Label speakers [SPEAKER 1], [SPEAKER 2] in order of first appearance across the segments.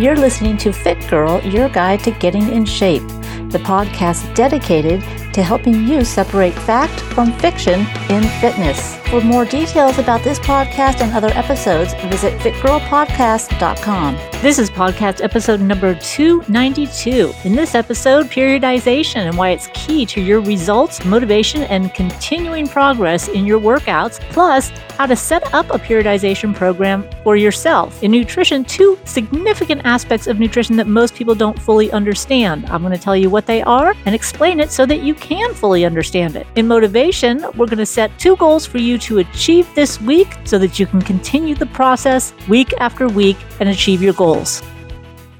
[SPEAKER 1] You're listening to Fit Girl, your guide to getting in shape, the podcast dedicated to helping you separate fact from fiction in fitness. For more details about this podcast and other episodes, visit fitgirlpodcast.com. This is podcast episode number 292. In this episode, periodization and why it's key to your results, motivation, and continuing progress in your workouts, plus how to set up a periodization program for yourself. In nutrition, two significant aspects of nutrition that most people don't fully understand. I'm going to tell you what they are and explain it so that you can fully understand it. In motivation, we're going to set two goals for you to achieve this week so that you can continue the process week after week and achieve your goals.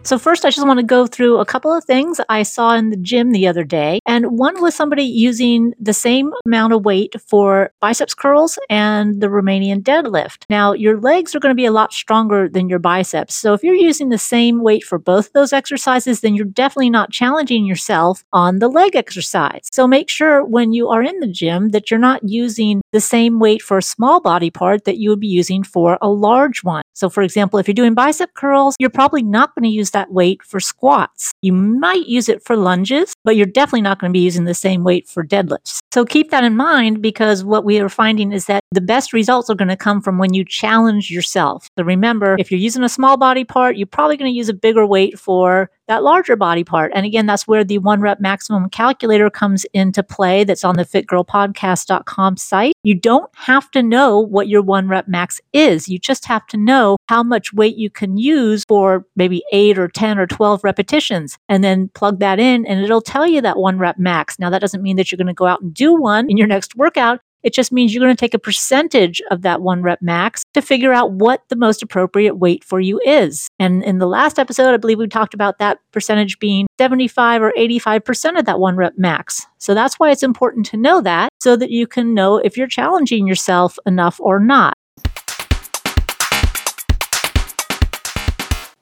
[SPEAKER 1] So, first, I just want to go through a couple of things I saw in the gym the other day. And one was somebody using the same amount of weight for biceps curls and the Romanian deadlift. Now, your legs are going to be a lot stronger than your biceps. So, if you're using the same weight for both those exercises, then you're definitely not challenging yourself on the leg exercise. So, make sure when you are in the gym that you're not using the same weight for a small body part that you would be using for a large one. So, for example, if you're doing bicep curls, you're probably not going to use that weight for squats. You might use it for lunges, but you're definitely not going to be using the same weight for deadlifts. So, keep that in mind because what we are finding is that the best results are going to come from when you challenge yourself. So, remember, if you're using a small body part, you're probably going to use a bigger weight for that larger body part. And again, that's where the one rep maximum calculator comes into play that's on the fitgirlpodcast.com site. You don't have to know what your one rep max is. You just have to know how much weight you can use for maybe eight or 10 or 12 repetitions and then plug that in and it'll tell you that one rep max. Now, that doesn't mean that you're going to go out and do one in your next workout. It just means you're going to take a percentage of that one rep max to figure out what the most appropriate weight for you is. And in the last episode, I believe we talked about that percentage being 75 or 85% of that one rep max. So that's why it's important to know that so that you can know if you're challenging yourself enough or not.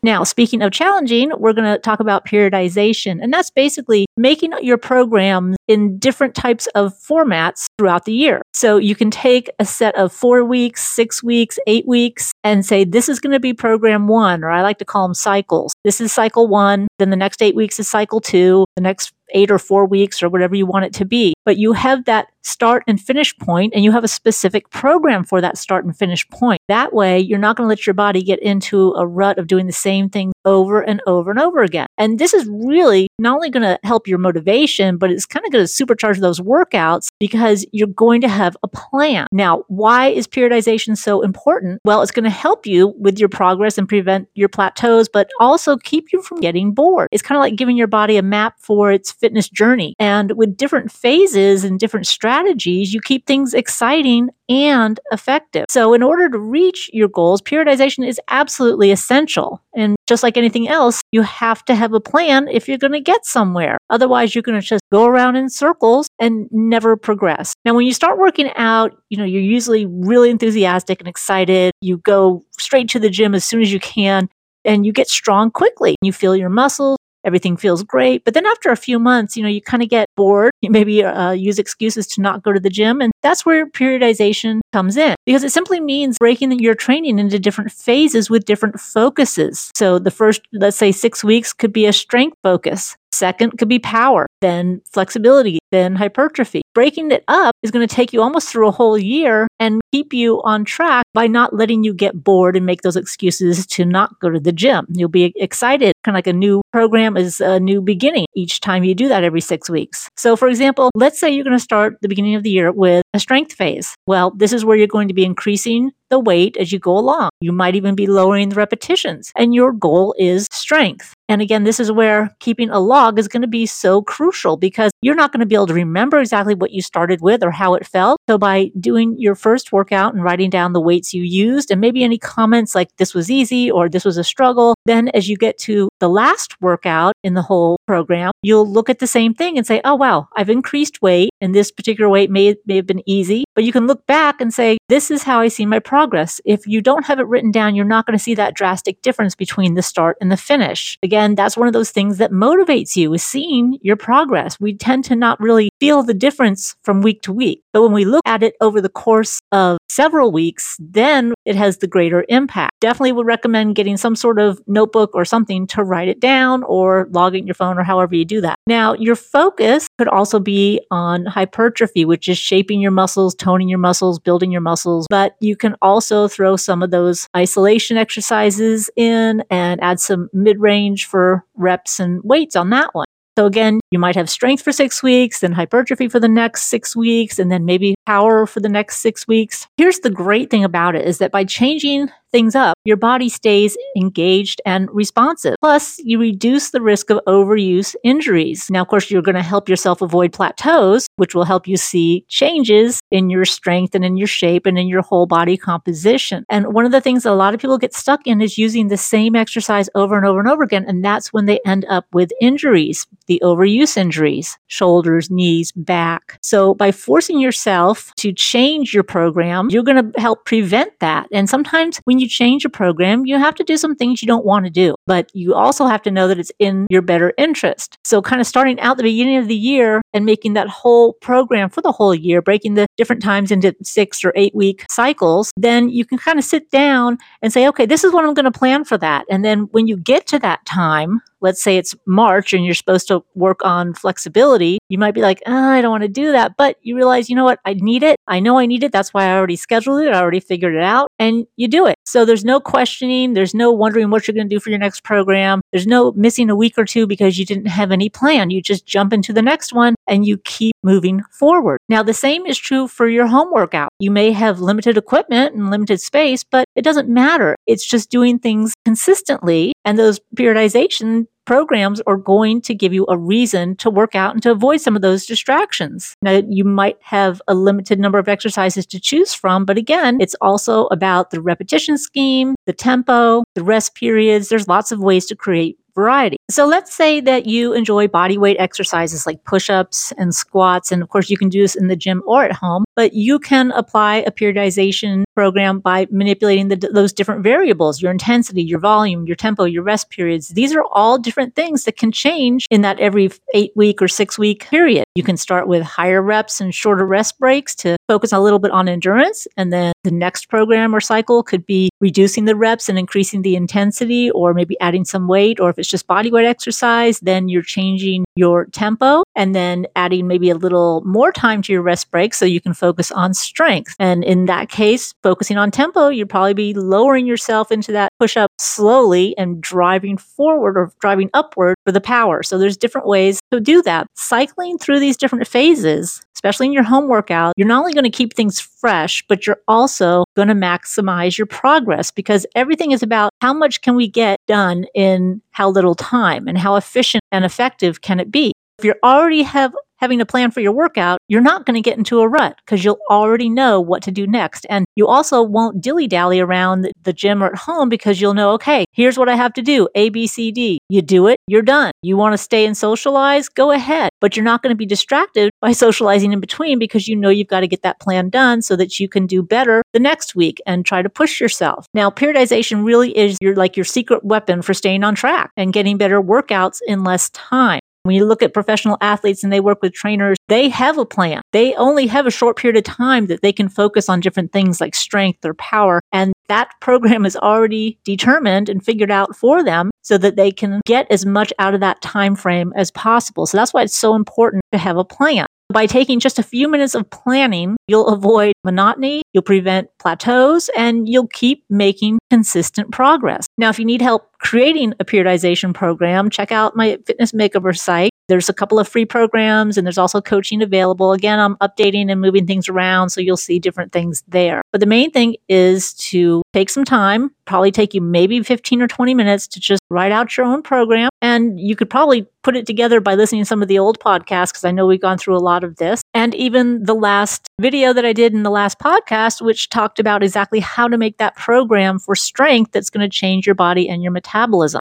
[SPEAKER 1] Now, speaking of challenging, we're going to talk about periodization. And that's basically making your program in different types of formats throughout the year. So you can take a set of four weeks, six weeks, eight weeks, and say, this is going to be program one, or I like to call them cycles. This is cycle one. Then the next eight weeks is cycle two. The next eight or four weeks or whatever you want it to be. But you have that start and finish point and you have a specific program for that start and finish point. That way, you're not going to let your body get into a rut of doing the same thing over and over and over again. And this is really not only going to help your motivation, but it's kind of going to supercharge those workouts because you're going to have a plan. Now, why is periodization so important? Well, it's going to help you with your progress and prevent your plateaus, but also keep you from getting bored. It's kind of like giving your body a map for its fitness journey. And with different phases and different strategies, you keep things exciting and effective. So, in order to reach your goals, periodization is absolutely essential. And just like anything else, you have to have a plan if you're going to get somewhere. Otherwise, you're going to just go around in circles and never progress. Now, when you start working out, you know, you're usually really enthusiastic and excited. You go straight to the gym as soon as you can and you get strong quickly. You feel your muscles, everything feels great. But then after a few months, you know, you kind of get bored. You maybe uh, use excuses to not go to the gym. And that's where periodization comes in because it simply means breaking your training into different phases with different focuses. So the first, let's say six weeks could be a strength focus. Second could be power, then flexibility, then hypertrophy. Breaking it up is going to take you almost through a whole year and keep you on track by not letting you get bored and make those excuses to not go to the gym. You'll be excited, kind of like a new program is a new beginning each time you do that every six weeks. So, for example, let's say you're going to start the beginning of the year with a strength phase. Well, this is where you're going to be increasing the weight as you go along. You might even be lowering the repetitions, and your goal is strength. And again, this is where keeping a log is going to be so crucial because you're not going to be able to remember exactly what you started with or how it felt. So, by doing your first workout and writing down the weights you used and maybe any comments like this was easy or this was a struggle, then as you get to the last workout in the whole program, you'll look at the same thing and say, oh, wow, I've increased weight and this particular weight may, may have been easy. But you can look back and say, this is how I see my progress. If you don't have it written down, you're not going to see that drastic difference between the start and the finish. Again, that's one of those things that motivates you is seeing your progress. We tend to not really feel the difference from week to week. But when we look at it over the course of several weeks, then it has the greater impact. Definitely would recommend getting some sort of notebook or something to write it down or log in your phone or however you do that. Now, your focus could also be on hypertrophy, which is shaping your muscles, toning your muscles, building your muscles, but you can also throw some of those isolation exercises in and add some mid range for reps and weights on that one. So again, you might have strength for six weeks, then hypertrophy for the next six weeks, and then maybe power for the next six weeks. Here's the great thing about it is that by changing things up, your body stays engaged and responsive. Plus, you reduce the risk of overuse injuries. Now, of course, you're going to help yourself avoid plateaus, which will help you see changes in your strength and in your shape and in your whole body composition. And one of the things that a lot of people get stuck in is using the same exercise over and over and over again. And that's when they end up with injuries, the overuse injuries, shoulders, knees, back. So by forcing yourself to change your program, you're going to help prevent that. And sometimes when you change a program, you have to do some things you don't want to do, but you also have to know that it's in your better interest. So kind of starting out the beginning of the year and making that whole program for the whole year, breaking the different times into six or eight week cycles, then you can kind of sit down and say, okay, this is what I'm going to plan for that. And then when you get to that time, let's say it's March and you're supposed to work on flexibility, you might be like, oh, I don't want to do that. But you realize, you know what? I need it. I know I need it. That's why I already scheduled it. I already figured it out. And you do it. So there's no questioning. There's no wondering what you're going to do for your next program. There's no missing a week or two because you didn't have any plan. You just jump into the next one and you keep moving forward. Now, the same is true for your home workout. You may have limited equipment and limited space, but it doesn't matter. It's just doing things consistently. And those periodization programs are going to give you a reason to work out and to avoid some of those distractions. Now, you might have a limited number of exercises to choose from, but again, it's also about the repetition scheme, the tempo, the rest periods. There's lots of ways to create variety. So let's say that you enjoy body weight exercises like push ups and squats. And of course, you can do this in the gym or at home, but you can apply a periodization program by manipulating the, those different variables your intensity, your volume, your tempo, your rest periods. These are all different things that can change in that every eight week or six week period. You can start with higher reps and shorter rest breaks to focus a little bit on endurance. And then the next program or cycle could be reducing the reps and increasing the intensity, or maybe adding some weight. Or if it's just body weight exercise, then you're changing your tempo and then adding maybe a little more time to your rest break so you can focus on strength. And in that case, focusing on tempo, you'd probably be lowering yourself into that push up slowly and driving forward or driving upward for the power. So there's different ways to do that. Cycling through these different phases, especially in your home workout, you're not only going to keep things fresh, but you're also going to maximize your progress because everything is about how much can we get done in how little time and how efficient and effective can it be. If you already have having a plan for your workout, you're not going to get into a rut because you'll already know what to do next. And you also won't dilly dally around the gym or at home because you'll know, okay, here's what I have to do A, B, C, D. You do it, you're done. You want to stay and socialize? Go ahead. But you're not going to be distracted by socializing in between because you know you've got to get that plan done so that you can do better the next week and try to push yourself. Now, periodization really is your like your secret weapon for staying on track and getting better workouts in less time. When you look at professional athletes and they work with trainers, they have a plan. They only have a short period of time that they can focus on different things like strength or power. And that program is already determined and figured out for them so that they can get as much out of that time frame as possible. So that's why it's so important to have a plan. By taking just a few minutes of planning, you'll avoid monotony, you'll prevent plateaus, and you'll keep making consistent progress. Now, if you need help creating a periodization program, check out my fitness makeover site. There's a couple of free programs and there's also coaching available. Again, I'm updating and moving things around, so you'll see different things there. But the main thing is to take some time, probably take you maybe 15 or 20 minutes to just write out your own program. And you could probably put it together by listening to some of the old podcasts, because I know we've gone through a lot of this. And even the last video that I did in the last podcast, which talked about exactly how to make that program for strength that's going to change your body and your metabolism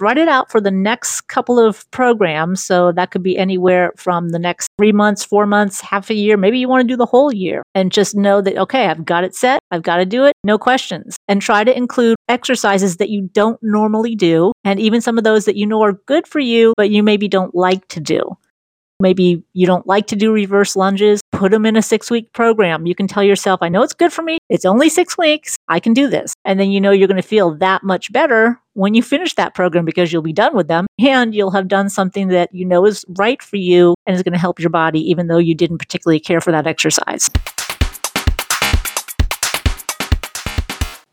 [SPEAKER 1] write it out for the next couple of programs. So that could be anywhere from the next three months, four months, half a year. Maybe you want to do the whole year and just know that, okay, I've got it set. I've got to do it. No questions. And try to include exercises that you don't normally do. And even some of those that you know are good for you, but you maybe don't like to do. Maybe you don't like to do reverse lunges, put them in a six week program. You can tell yourself, I know it's good for me. It's only six weeks. I can do this. And then you know you're going to feel that much better when you finish that program because you'll be done with them and you'll have done something that you know is right for you and is going to help your body, even though you didn't particularly care for that exercise.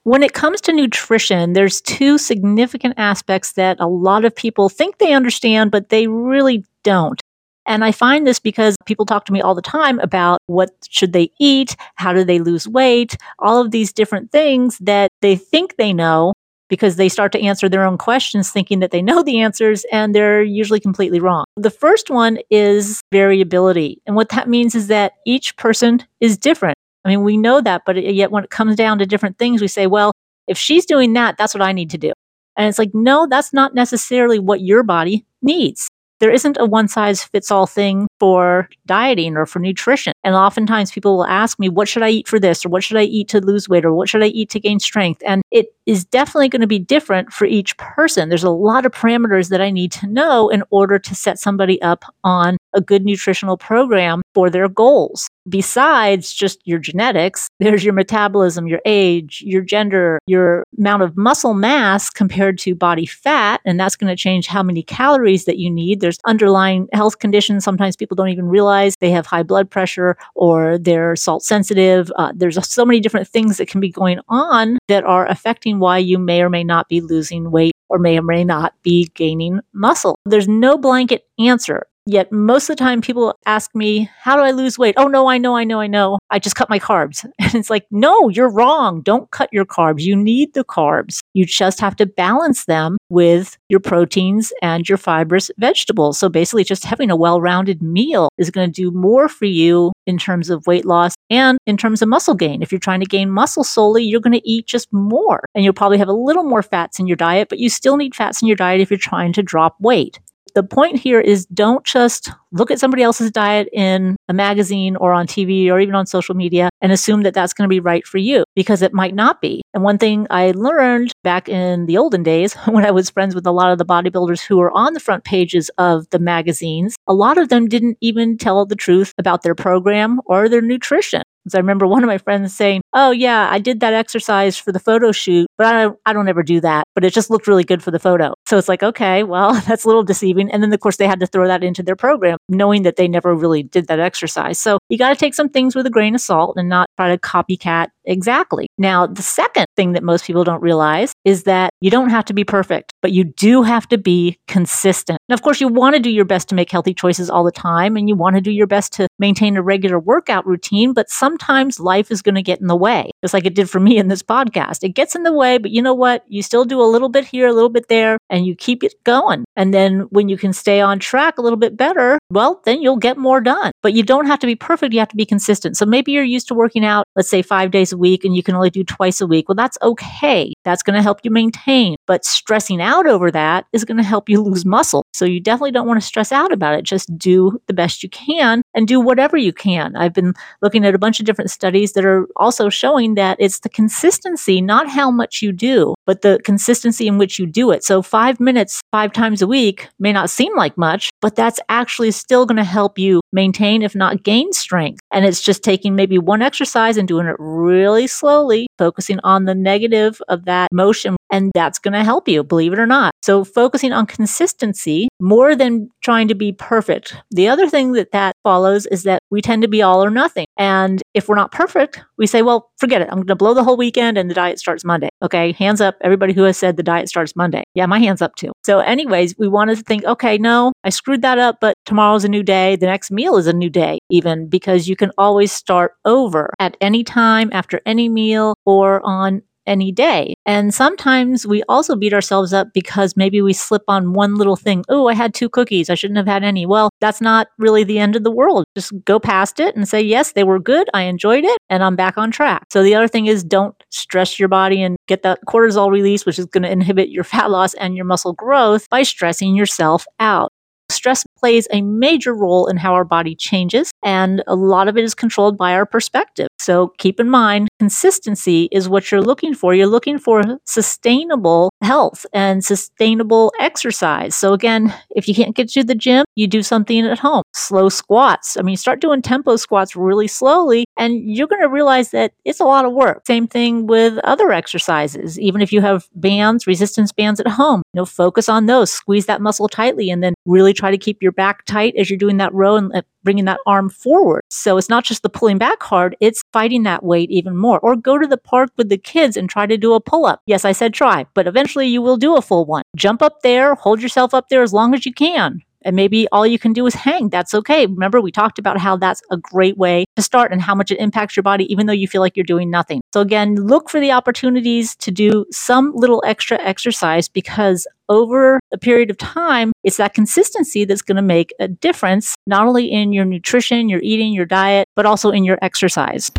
[SPEAKER 1] When it comes to nutrition, there's two significant aspects that a lot of people think they understand, but they really don't. And I find this because people talk to me all the time about what should they eat, how do they lose weight, all of these different things that they think they know because they start to answer their own questions thinking that they know the answers and they're usually completely wrong. The first one is variability. And what that means is that each person is different. I mean, we know that, but yet when it comes down to different things, we say, well, if she's doing that, that's what I need to do. And it's like, no, that's not necessarily what your body needs there isn't a one size fits all thing for dieting or for nutrition. And oftentimes people will ask me, what should I eat for this? Or what should I eat to lose weight? Or what should I eat to gain strength? And it is definitely going to be different for each person. There's a lot of parameters that I need to know in order to set somebody up on a good nutritional program for their goals besides just your genetics, there's your metabolism, your age, your gender, your amount of muscle mass compared to body fat. And that's going to change how many calories that you need. There's underlying health conditions. Sometimes people don't even realize they have high blood pressure or they're salt sensitive. Uh, there's so many different things that can be going on that are affecting why you may or may not be losing weight or may or may not be gaining muscle. There's no blanket answer. Yet most of the time people ask me, How do I lose weight? Oh, no, I know, I know, I know. I just cut my carbs. And it's like, No, you're wrong. Don't cut your carbs. You need the carbs. You just have to balance them with your proteins and your fibrous vegetables. So basically, just having a well rounded meal is going to do more for you in terms of weight loss and in terms of muscle gain. If you're trying to gain muscle solely, you're going to eat just more. And you'll probably have a little more fats in your diet, but you still need fats in your diet if you're trying to drop weight the point here is don't just look at somebody else's diet in a magazine or on TV or even on social media and assume that that's going to be right for you because it might not be. And one thing I learned back in the olden days when I was friends with a lot of the bodybuilders who were on the front pages of the magazines, a lot of them didn't even tell the truth about their program or their nutrition. I remember one of my friends saying, "Oh yeah, I did that exercise for the photo shoot, but I I don't ever do that. But it just looked really good for the photo." So it's like, okay, well, that's a little deceiving. And then of course they had to throw that into their program, knowing that they never really did that exercise. So you got to take some things with a grain of salt and not try to copycat exactly. Now, the second thing that most people don't realize is that you don't have to be perfect, but you do have to be consistent. And of course, you want to do your best to make healthy choices all the time, and you want to do your best to maintain a regular workout routine, but sometimes life is going to get in the way, just like it did for me in this podcast. It gets in the way, but you know what? You still do a little bit here, a little bit there, and you keep it going. And then when you can stay on track a little bit better, well, then you'll get more done. But you don't have to be perfect, you have to be consistent. So maybe you're used to working out, let's say five days a week and you can only do twice a week. Well, that's okay. That's going to help you maintain. But stressing out over that is going to help you lose muscle. So you definitely don't want to stress out about it. Just do the best you can and do whatever you can. I've been looking at a bunch of different studies that are also showing that it's the consistency, not how much you do, but the consistency in which you do it. So five minutes, five times a week may not seem like much, but that's actually still going to help you maintain, if not gain strength. And it's just taking maybe one exercise and doing it really slowly, focusing on the negative of that motion. And that's going to help you, believe it or not. So focusing on consistency more than trying to be perfect. The other thing that that follows is that we tend to be all or nothing. And if we're not perfect, we say, well, forget it. I'm going to blow the whole weekend and the diet starts Monday. Okay. Hands up. Everybody who has said the diet starts Monday. Yeah, my hands up too. So anyways, we wanted to think, okay, no, I screwed that up, but tomorrow's a new day. The next meal is a new day, even because you can always start over at any time after any meal or on any day. And sometimes we also beat ourselves up because maybe we slip on one little thing. Oh, I had two cookies. I shouldn't have had any. Well, that's not really the end of the world. Just go past it and say, yes, they were good. I enjoyed it and I'm back on track. So the other thing is don't stress your body and get that cortisol release, which is going to inhibit your fat loss and your muscle growth by stressing yourself out. Stress plays a major role in how our body changes, and a lot of it is controlled by our perspective. So keep in mind, consistency is what you're looking for. You're looking for sustainable health and sustainable exercise. So again, if you can't get to the gym, you do something at home. Slow squats. I mean, start doing tempo squats really slowly, and you're going to realize that it's a lot of work. Same thing with other exercises. Even if you have bands, resistance bands at home, you know, focus on those. Squeeze that muscle tightly, and then really try to keep your back tight as you're doing that row and uh, bringing that arm forward. So it's not just the pulling back hard, it's fighting that weight even more. Or go to the park with the kids and try to do a pull up. Yes, I said try, but eventually you will do a full one. Jump up there, hold yourself up there as long as you can. And maybe all you can do is hang. That's okay. Remember, we talked about how that's a great way to start and how much it impacts your body, even though you feel like you're doing nothing. So, again, look for the opportunities to do some little extra exercise because over a period of time, it's that consistency that's going to make a difference, not only in your nutrition, your eating, your diet, but also in your exercise.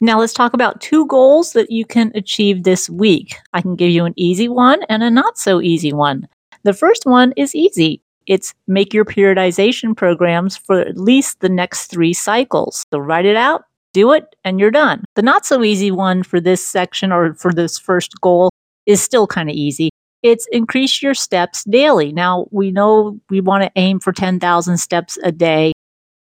[SPEAKER 1] Now, let's talk about two goals that you can achieve this week. I can give you an easy one and a not so easy one. The first one is easy. It's make your periodization programs for at least the next three cycles. So write it out, do it, and you're done. The not so easy one for this section or for this first goal is still kind of easy. It's increase your steps daily. Now, we know we want to aim for 10,000 steps a day.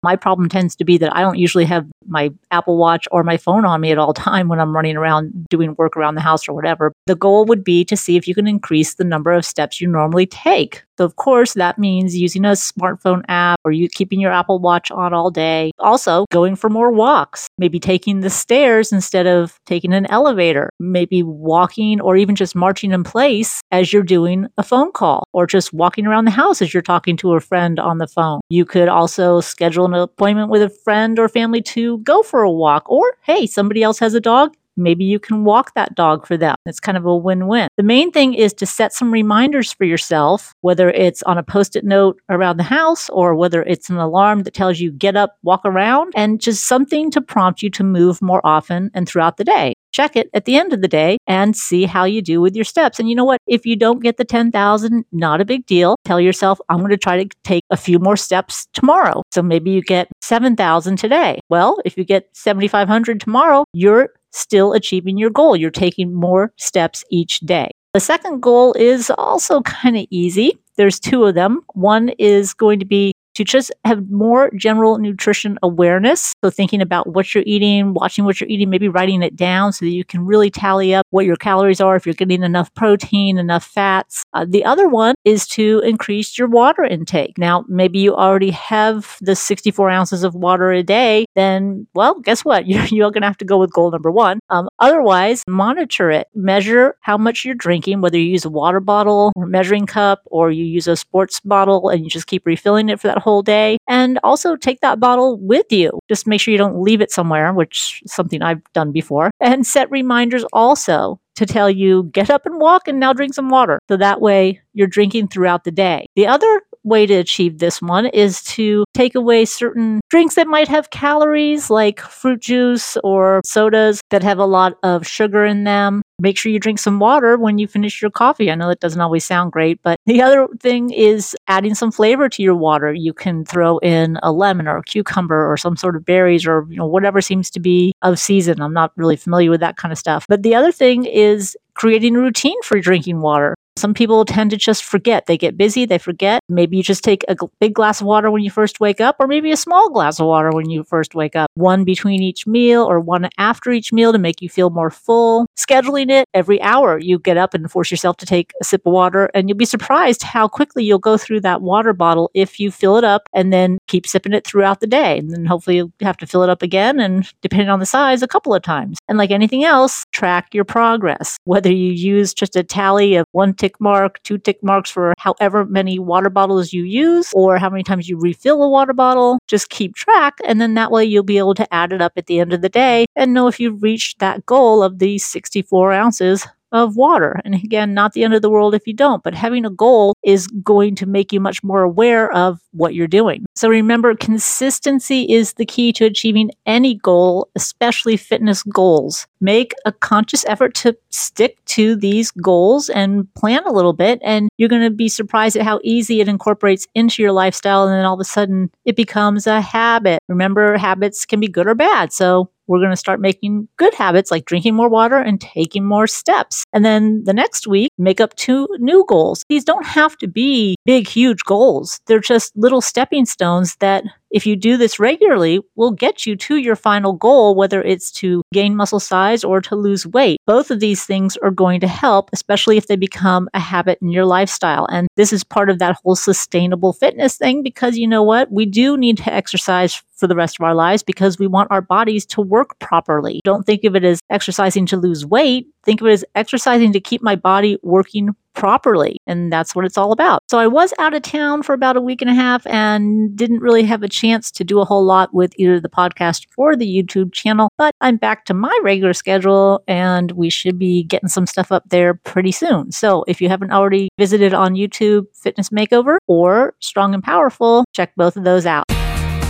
[SPEAKER 1] My problem tends to be that I don't usually have my Apple Watch or my phone on me at all time when I'm running around doing work around the house or whatever. The goal would be to see if you can increase the number of steps you normally take. So of course, that means using a smartphone app or you keeping your Apple Watch on all day. Also, going for more walks, maybe taking the stairs instead of taking an elevator, maybe walking or even just marching in place as you're doing a phone call or just walking around the house as you're talking to a friend on the phone. You could also schedule an appointment with a friend or family to go for a walk or hey, somebody else has a dog, Maybe you can walk that dog for them. It's kind of a win win. The main thing is to set some reminders for yourself, whether it's on a post it note around the house or whether it's an alarm that tells you get up, walk around, and just something to prompt you to move more often and throughout the day check it at the end of the day and see how you do with your steps. And you know what? If you don't get the 10,000, not a big deal. Tell yourself, I'm going to try to take a few more steps tomorrow. So maybe you get 7,000 today. Well, if you get 7,500 tomorrow, you're still achieving your goal. You're taking more steps each day. The second goal is also kind of easy. There's two of them. One is going to be to just have more general nutrition awareness. So, thinking about what you're eating, watching what you're eating, maybe writing it down so that you can really tally up what your calories are, if you're getting enough protein, enough fats. Uh, the other one is to increase your water intake. Now, maybe you already have the 64 ounces of water a day, then, well, guess what? You're, you're going to have to go with goal number one. Um, otherwise, monitor it, measure how much you're drinking, whether you use a water bottle or measuring cup or you use a sports bottle and you just keep refilling it for that whole day. And also take that bottle with you. Just make sure you don't leave it somewhere, which is something I've done before. And set reminders also to tell you get up and walk and now drink some water. So that way you're drinking throughout the day. The other way to achieve this one is to take away certain drinks that might have calories, like fruit juice or sodas that have a lot of sugar in them. Make sure you drink some water when you finish your coffee. I know that doesn't always sound great, but the other thing is adding some flavor to your water. You can throw in a lemon or a cucumber or some sort of berries or you know whatever seems to be of season. I'm not really familiar with that kind of stuff. But the other thing is creating a routine for drinking water. Some people tend to just forget. They get busy, they forget. Maybe you just take a big glass of water when you first wake up, or maybe a small glass of water when you first wake up. One between each meal or one after each meal to make you feel more full. Scheduling it every hour. You get up and force yourself to take a sip of water, and you'll be surprised how quickly you'll go through that water bottle if you fill it up and then keep sipping it throughout the day. And then hopefully you'll have to fill it up again, and depending on the size, a couple of times. And like anything else, track your progress. Whether you use just a tally of one tick tick mark, two tick marks for however many water bottles you use or how many times you refill a water bottle. Just keep track. And then that way you'll be able to add it up at the end of the day and know if you've reached that goal of these 64 ounces of water. And again, not the end of the world if you don't, but having a goal is going to make you much more aware of what you're doing. So remember, consistency is the key to achieving any goal, especially fitness goals. Make a conscious effort to stick to these goals and plan a little bit, and you're going to be surprised at how easy it incorporates into your lifestyle. And then all of a sudden, it becomes a habit. Remember, habits can be good or bad. So we're going to start making good habits like drinking more water and taking more steps. And then the next week, make up two new goals. These don't have to be big, huge goals. They're just little stepping stones that if you do this regularly, will get you to your final goal, whether it's to gain muscle size or to lose weight. Both of these things are going to help, especially if they become a habit in your lifestyle. And this is part of that whole sustainable fitness thing because you know what? We do need to exercise for the rest of our lives because we want our bodies to work properly. Don't think of it as exercising to lose weight. Think of it as exercising to keep my body working properly. And that's what it's all about. So I was out of town for about a week and a half and didn't really have a chance to do a whole lot with either the podcast or the YouTube channel, but I'm back to my regular schedule and we should be getting some stuff up there pretty soon. So if you haven't already visited on YouTube Fitness Makeover or Strong and Powerful, check both of those out.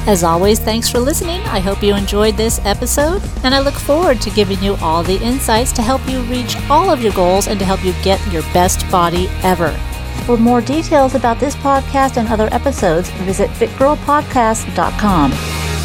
[SPEAKER 1] As always, thanks for listening. I hope you enjoyed this episode, and I look forward to giving you all the insights to help you reach all of your goals and to help you get your best body ever. For more details about this podcast and other episodes, visit fitgirlpodcast.com.